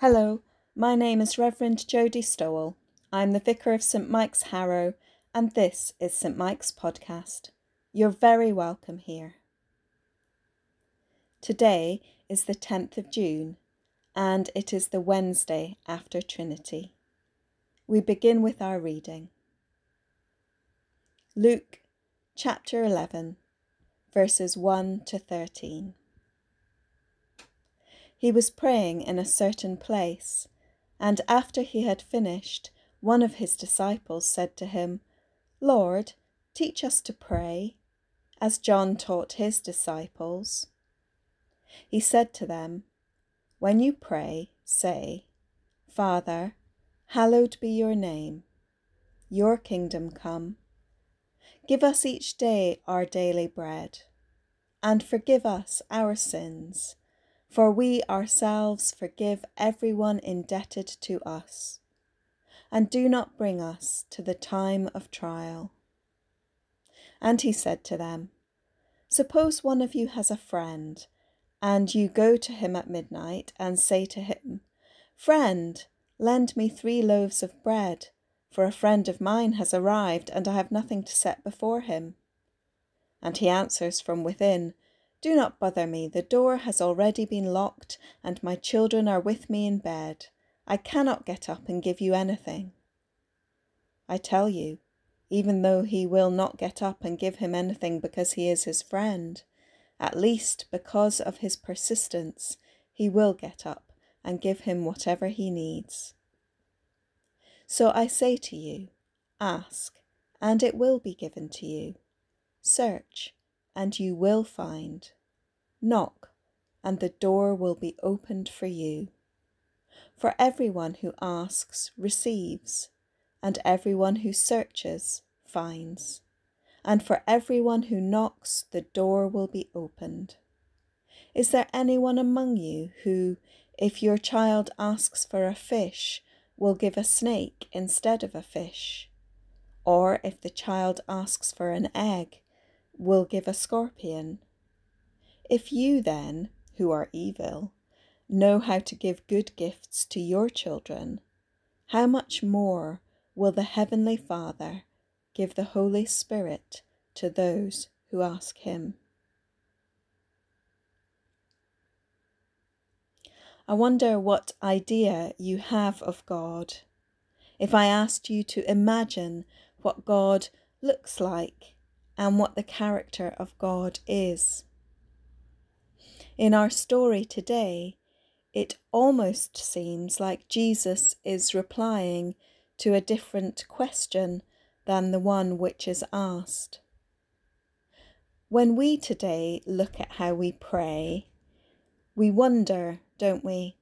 Hello, my name is Reverend Jodie Stowell. I'm the Vicar of St Mike's Harrow, and this is St Mike's Podcast. You're very welcome here. Today is the 10th of June, and it is the Wednesday after Trinity. We begin with our reading. Luke chapter 11, verses 1 to 13. He was praying in a certain place, and after he had finished, one of his disciples said to him, Lord, teach us to pray, as John taught his disciples. He said to them, When you pray, say, Father, hallowed be your name, your kingdom come. Give us each day our daily bread, and forgive us our sins for we ourselves forgive everyone indebted to us. And do not bring us to the time of trial. And he said to them, Suppose one of you has a friend, and you go to him at midnight and say to him, Friend, lend me three loaves of bread, for a friend of mine has arrived, and I have nothing to set before him. And he answers from within, do not bother me. The door has already been locked, and my children are with me in bed. I cannot get up and give you anything. I tell you, even though he will not get up and give him anything because he is his friend, at least because of his persistence, he will get up and give him whatever he needs. So I say to you, ask, and it will be given to you. Search, and you will find. Knock, and the door will be opened for you. For everyone who asks receives, and everyone who searches finds, and for everyone who knocks the door will be opened. Is there anyone among you who, if your child asks for a fish, will give a snake instead of a fish? Or if the child asks for an egg, will give a scorpion. If you then, who are evil, know how to give good gifts to your children, how much more will the Heavenly Father give the Holy Spirit to those who ask Him? I wonder what idea you have of God. If I asked you to imagine what God looks like and what the character of God is. In our story today, it almost seems like Jesus is replying to a different question than the one which is asked. When we today look at how we pray, we wonder, don't we,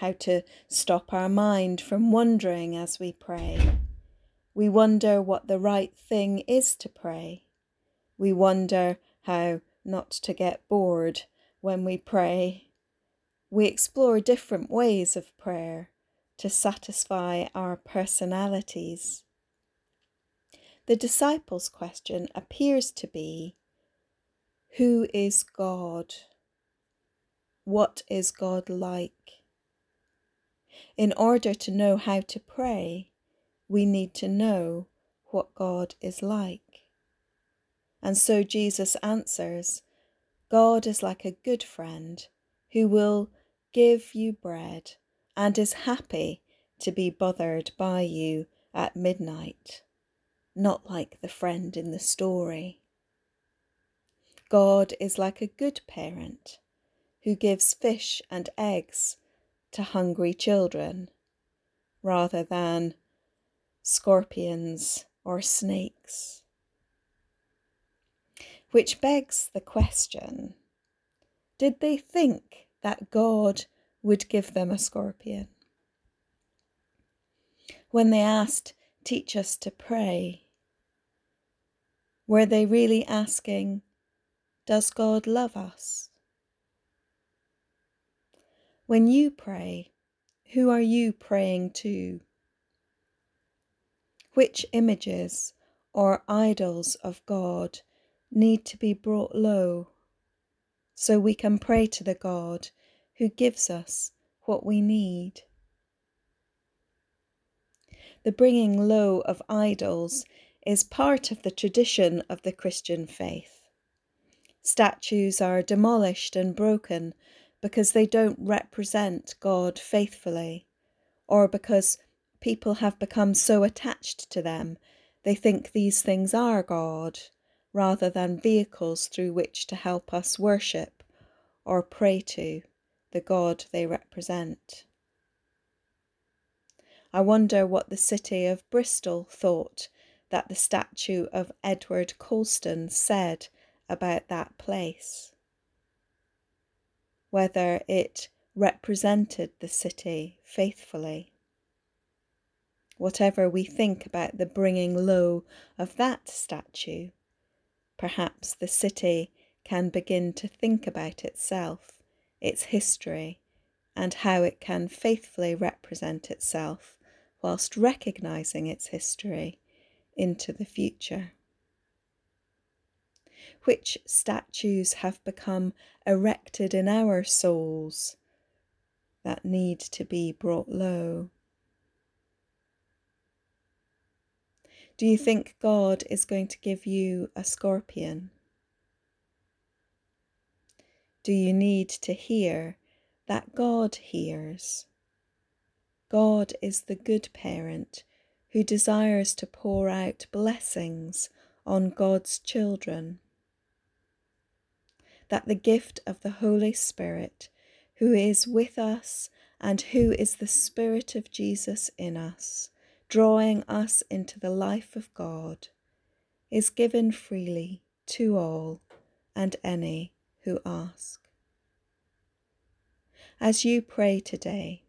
how to stop our mind from wandering as we pray. We wonder what the right thing is to pray. We wonder how not to get bored when we pray. We explore different ways of prayer to satisfy our personalities. The disciples' question appears to be Who is God? What is God like? In order to know how to pray, we need to know what God is like. And so Jesus answers God is like a good friend who will give you bread and is happy to be bothered by you at midnight, not like the friend in the story. God is like a good parent who gives fish and eggs to hungry children rather than scorpions or snakes which begs the question did they think that God would give them a scorpion? When they asked, Teach us to pray, were they really asking, Does God love us? When you pray, who are you praying to? Which images or idols of God need to be brought low so we can pray to the God who gives us what we need. the bringing low of idols is part of the tradition of the Christian faith. Statues are demolished and broken because they don't represent God faithfully, or because people have become so attached to them they think these things are God rather than vehicles through which to help us worship or pray to the God they represent. I wonder what the city of Bristol thought that the statue of Edward Colston said about that place. Whether it represented the city faithfully. Whatever we think about the bringing low of that statue, perhaps the city can begin to think about itself, its history, and how it can faithfully represent itself whilst recognizing its history into the future. Which statues have become erected in our souls that need to be brought low? Do you think God is going to give you a scorpion? Do you need to hear that God hears? God is the good parent who desires to pour out blessings on God's children. That the gift of the Holy Spirit, who is with us and who is the Spirit of Jesus in us, drawing us into the life of God, is given freely to all and any who ask. As you pray today,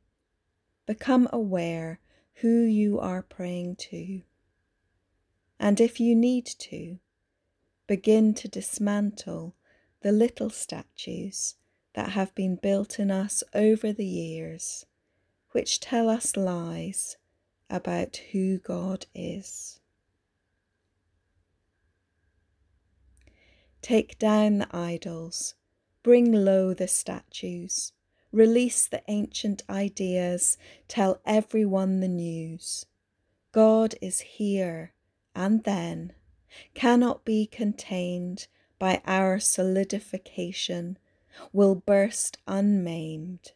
become aware who you are praying to. And if you need to, begin to dismantle the little statues that have been built in us over the years, which tell us lies about who God is. Take down the idols, bring low the statues, release the ancient ideas, tell everyone the news. God is here and then, cannot be contained by our solidification, will burst unmaimed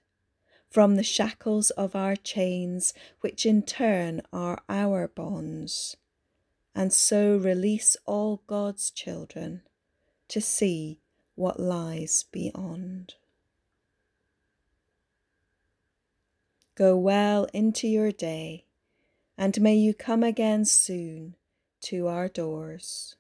from the shackles of our chains, which in turn are our bonds, and so release all God's children to see what lies beyond. Go well into your day, and may you come again soon to our doors.